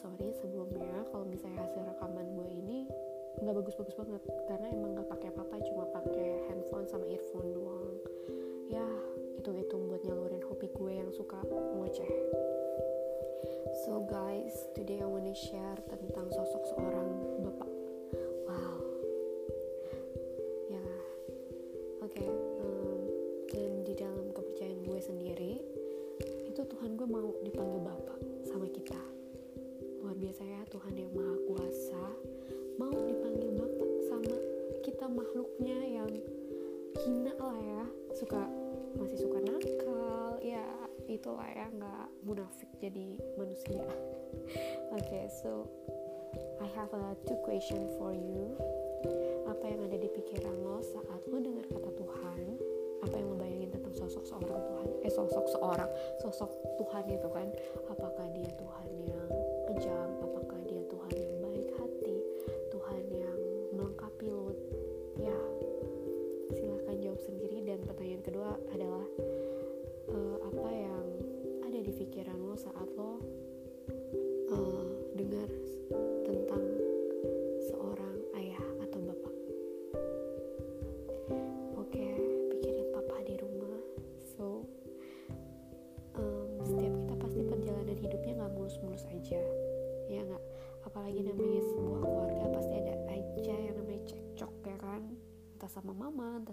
Sorry sebelumnya kalau misalnya hasil rekaman gue ini nggak bagus-bagus banget. Karena emang nggak pakai apa-apa cuma pakai handphone sama earphone doang. Ya itu itu buat nyalurin hobi gue yang suka ngoceh. So guys today I wanna share tentang sosok seorang bapak. Wow. Ya. Oke um, dan di dalam kepercayaan gue sendiri itu Tuhan gue mau dipanggil bapak kita. Luar biasa ya Tuhan yang maha kuasa. Mau dipanggil Bapak sama kita makhluknya yang hina lah ya. Suka masih suka nakal ya itulah ya nggak munafik jadi manusia. Oke okay, so I have a two question for you. Apa yang ada di pikiran lo saat lo dengar kata Tuhan sosok seorang Tuhan eh sosok seorang sosok Tuhan itu kan. Apakah dia Tuhan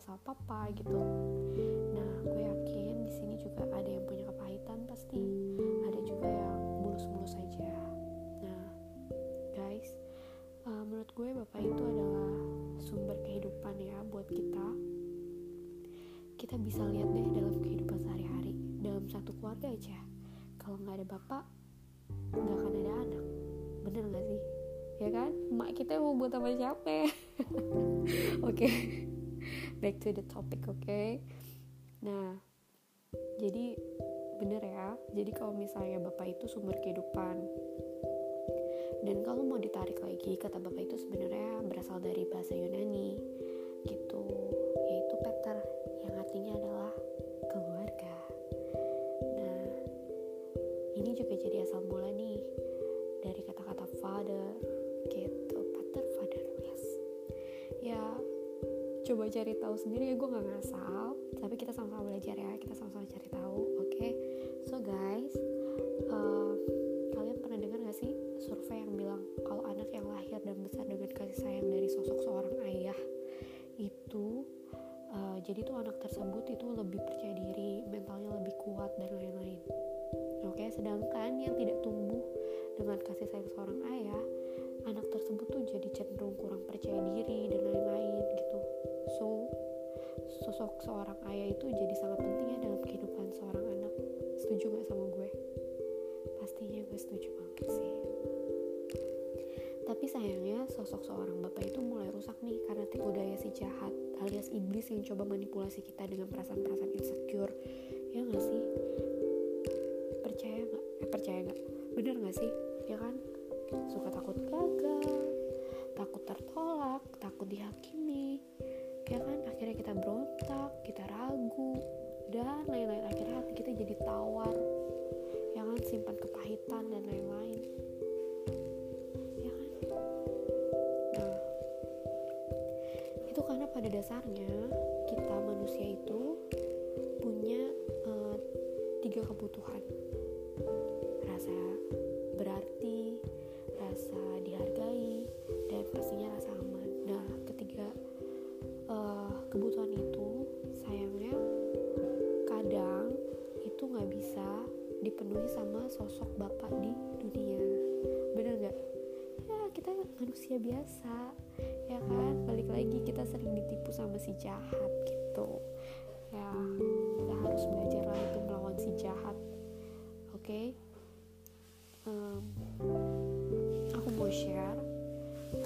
sama papa gitu. Nah gue yakin di sini juga ada yang punya kepahitan pasti. Ada juga yang mulus-mulus aja. Nah guys uh, menurut gue bapak itu adalah sumber kehidupan ya buat kita. Kita bisa lihat deh dalam kehidupan sehari-hari dalam satu keluarga aja. Kalau nggak ada bapak nggak akan ada anak. Bener gak sih? Ya kan? Mak kita mau buat apa siapa oke. okay. Back to the topic oke okay? nah jadi bener ya jadi kalau misalnya bapak itu sumber kehidupan dan kalau mau ditarik lagi kata bapak itu sebenarnya berasal dari bahasa Yunani coba cari tahu sendiri ya gue nggak ngasal tapi kita sama-sama belajar ya kita sama-sama cari tahu oke okay? so guys uh, kalian pernah dengar gak sih survei yang bilang kalau anak yang lahir dan besar dengan kasih sayang dari sosok seorang ayah itu uh, jadi tuh anak tersebut itu lebih percaya diri mentalnya lebih kuat dan lain-lain oke okay? sedangkan yang tidak tumbuh dengan kasih sayang seorang ayah anak tersebut tuh jadi cenderung kurang percaya diri dan lain-lain gitu so sosok seorang ayah itu jadi sangat penting ya dalam kehidupan seorang anak setuju gak sama gue pastinya gue setuju banget sih tapi sayangnya sosok seorang bapak itu mulai rusak nih karena tipu daya si jahat alias iblis yang coba manipulasi kita dengan perasaan-perasaan insecure ya gak sih percaya gak? eh percaya gak? bener gak sih? ya kan? suka takut gagal takut tertolak takut dihakimi kita ragu dan lain-lain. Akhirnya hati kita jadi tawar. Ya kan simpan kepahitan dan lain-lain. Ya kan? Nah itu karena pada dasarnya kita manusia itu punya uh, tiga kebutuhan sosok bapak di dunia. Bener nggak? Ya kita manusia biasa ya kan? Balik lagi kita sering ditipu sama si jahat gitu. Ya kita harus belajar lah untuk melawan si jahat. Oke? Okay? um, aku mau share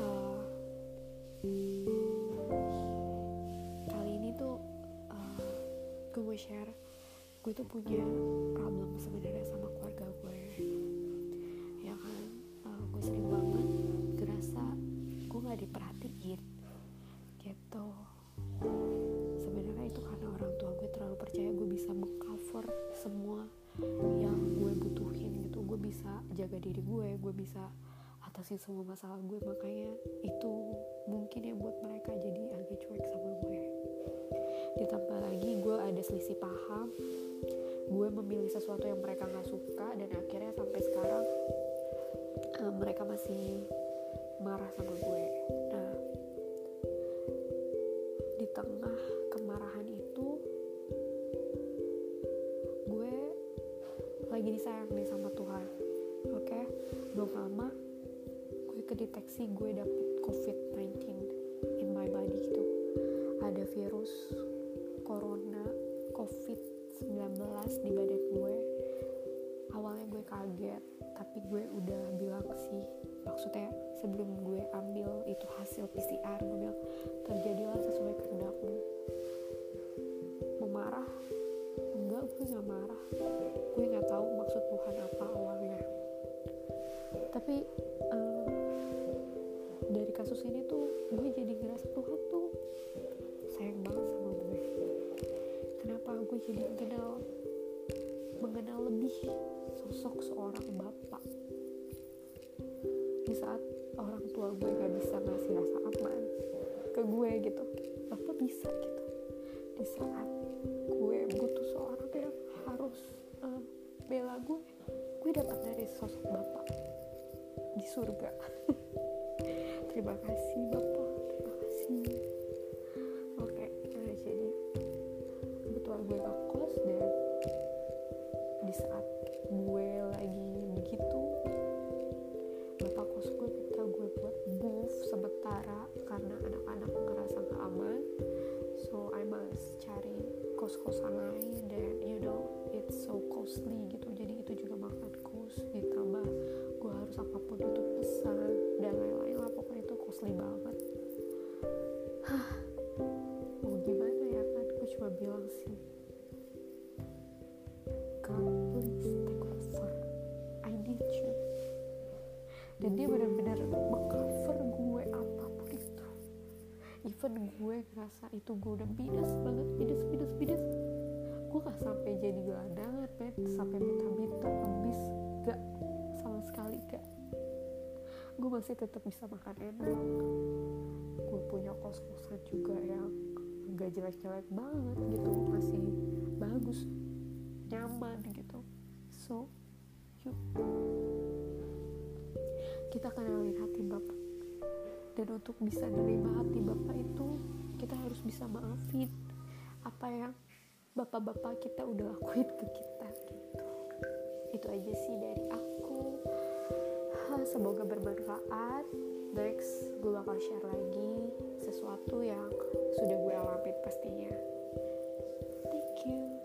uh, kali ini tuh uh, gue mau share gue tuh punya problem sebenarnya sama keluarga gue ya. Kan? Uh, gue sering banget ngerasa gue gak diperhatiin gitu. Sebenarnya itu karena orang tua gue terlalu percaya gue bisa mengcover semua yang gue butuhin gitu. Gue bisa jaga diri gue gue bisa atasin semua masalah gue makanya itu mungkin ya buat mereka jadi agak cuek sama gue ditambah lagi gue ada selisih paham. Gue memilih sesuatu yang mereka nggak suka dan akhirnya sampai sekarang uh, mereka masih marah sama gue. Nah di tengah kemarahan itu gue lagi disayang nih sama Tuhan oke? Okay? belum lama gue kedeteksi gue dapet COVID-19 in my body gitu. Ada virus corona COVID 19 di badan gue awalnya gue kaget tapi gue udah bilang sih maksudnya sebelum gue ambil itu hasil PCR gue bilang terjadilah sesuai kehendakmu mau marah? Enggak gue nggak marah. Gue nggak tahu maksud Tuhan apa awalnya. Tapi um, dari kasus ini tuh gue jadi ngerasa Tuhan tuh sayang banget kenapa gue jadi mengenal mengenal lebih sosok seorang bapak. Di saat orang tua gue gak bisa ngasih rasa aman ke gue gitu bapak bisa gitu. Di saat gue butuh seorang yang harus um, bela gue gue dapat dari sosok bapak di surga. Terima kasih bapak kos-kosan lain dan you know it's so costly gitu. Jadi itu juga makan kos ditambah gue harus apa pun itu pesan dan lain-lain lah. Pokoknya itu costly banget gue ngerasa itu gue udah minus banget minus minus minus gue gak sampai jadi gelandangan men sampai minta-minta habis. Gak sama sekali gak gue masih tetap bisa makan enak. Gue punya kos-kosan juga yang gak jelek-jelek banget gitu. Masih bagus. Nyaman gitu. So yuk. Kita kenalin hati bapak dan untuk bisa nerima hati bapak itu kita harus bisa maafin apa yang bapak-bapak kita udah lakuin ke kita gitu. Itu aja sih dari aku. Semoga bermanfaat. Next gue bakal share lagi sesuatu yang sudah gue alami pastinya. Thank you